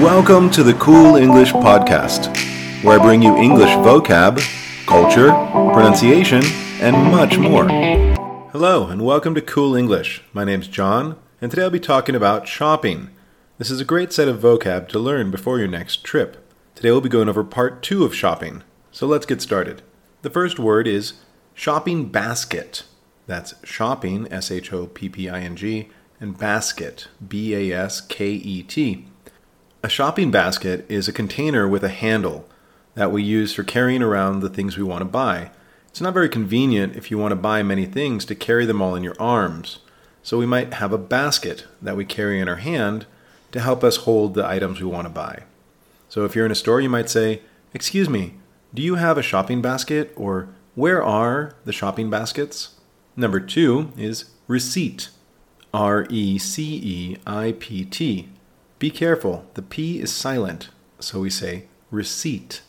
Welcome to the Cool English Podcast, where I bring you English vocab, culture, pronunciation, and much more. Hello, and welcome to Cool English. My name's John, and today I'll be talking about shopping. This is a great set of vocab to learn before your next trip. Today we'll be going over part two of shopping, so let's get started. The first word is shopping basket. That's shopping, S H O P P I N G, and basket, B A S K E T. A shopping basket is a container with a handle that we use for carrying around the things we want to buy. It's not very convenient if you want to buy many things to carry them all in your arms. So we might have a basket that we carry in our hand to help us hold the items we want to buy. So if you're in a store, you might say, Excuse me, do you have a shopping basket? Or where are the shopping baskets? Number two is receipt. R E C E I P T. Be careful, the P is silent, so we say receipt.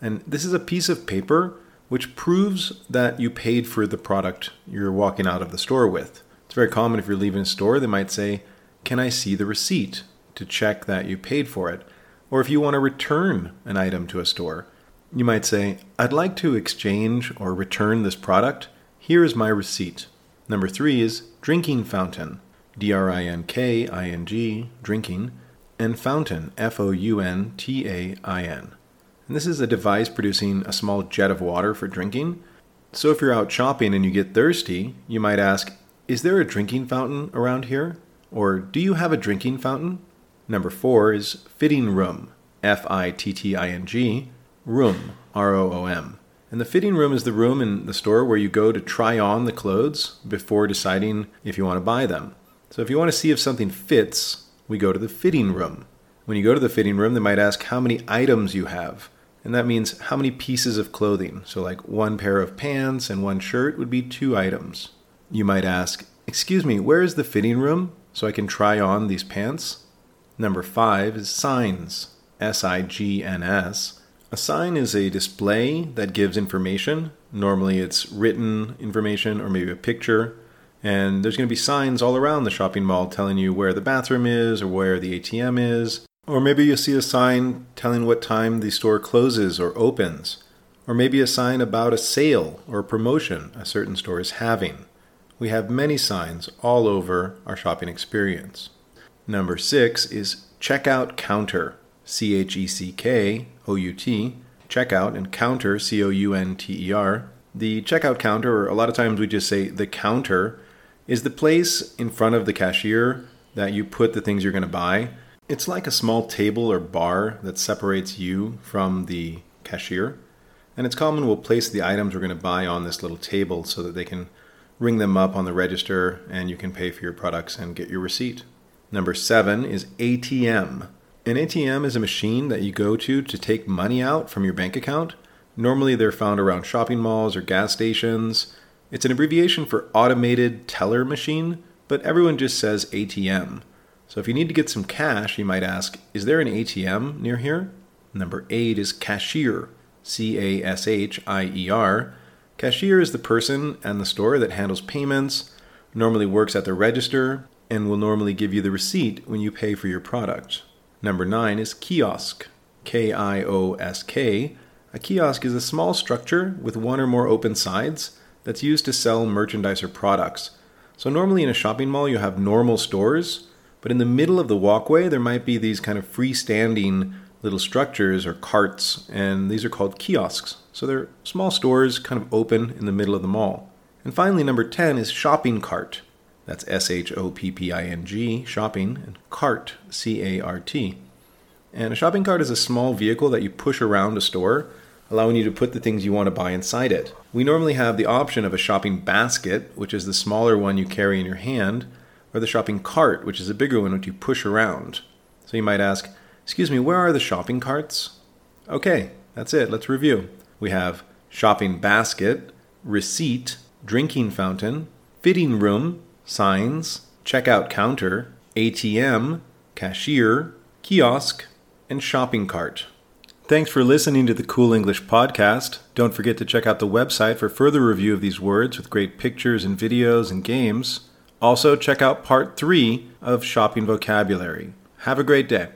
And this is a piece of paper which proves that you paid for the product you're walking out of the store with. It's very common if you're leaving a store, they might say, Can I see the receipt to check that you paid for it? Or if you want to return an item to a store, you might say, I'd like to exchange or return this product. Here is my receipt. Number three is drinking fountain. D R I N K I N G, drinking and fountain, F O U N T A I N. And this is a device producing a small jet of water for drinking. So if you're out shopping and you get thirsty, you might ask, Is there a drinking fountain around here? Or do you have a drinking fountain? Number four is fitting room, F I T T I N G, room, R O O M. And the fitting room is the room in the store where you go to try on the clothes before deciding if you want to buy them. So if you want to see if something fits, we go to the fitting room. When you go to the fitting room, they might ask how many items you have. And that means how many pieces of clothing. So, like one pair of pants and one shirt would be two items. You might ask, Excuse me, where is the fitting room so I can try on these pants? Number five is signs. S I G N S. A sign is a display that gives information. Normally, it's written information or maybe a picture and there's going to be signs all around the shopping mall telling you where the bathroom is or where the ATM is. Or maybe you'll see a sign telling what time the store closes or opens. Or maybe a sign about a sale or a promotion a certain store is having. We have many signs all over our shopping experience. Number six is checkout counter. C H E C K O U T. Checkout and counter, C O U N T E R. The checkout counter, or a lot of times we just say the counter, is the place in front of the cashier that you put the things you're going to buy. It's like a small table or bar that separates you from the cashier. And it's common we'll place the items we're going to buy on this little table so that they can ring them up on the register and you can pay for your products and get your receipt. Number seven is ATM. An ATM is a machine that you go to to take money out from your bank account. Normally, they're found around shopping malls or gas stations. It's an abbreviation for automated teller machine, but everyone just says ATM. So if you need to get some cash, you might ask, Is there an ATM near here? Number eight is cashier, C A S H I E R. Cashier is the person and the store that handles payments, normally works at the register, and will normally give you the receipt when you pay for your product. Number nine is kiosk, K I O S K. A kiosk is a small structure with one or more open sides that's used to sell merchandise or products. So, normally in a shopping mall, you have normal stores, but in the middle of the walkway, there might be these kind of freestanding little structures or carts, and these are called kiosks. So, they're small stores kind of open in the middle of the mall. And finally, number 10 is shopping cart. That's S H O P P I N G, shopping, and cart, C A R T. And a shopping cart is a small vehicle that you push around a store allowing you to put the things you want to buy inside it. We normally have the option of a shopping basket, which is the smaller one you carry in your hand, or the shopping cart, which is a bigger one which you push around. So you might ask, Excuse me, where are the shopping carts? Okay, that's it. Let's review. We have shopping basket, receipt, drinking fountain, fitting room, signs, checkout counter, ATM, cashier, kiosk, and shopping cart. Thanks for listening to the Cool English Podcast. Don't forget to check out the website for further review of these words with great pictures and videos and games. Also, check out part three of Shopping Vocabulary. Have a great day.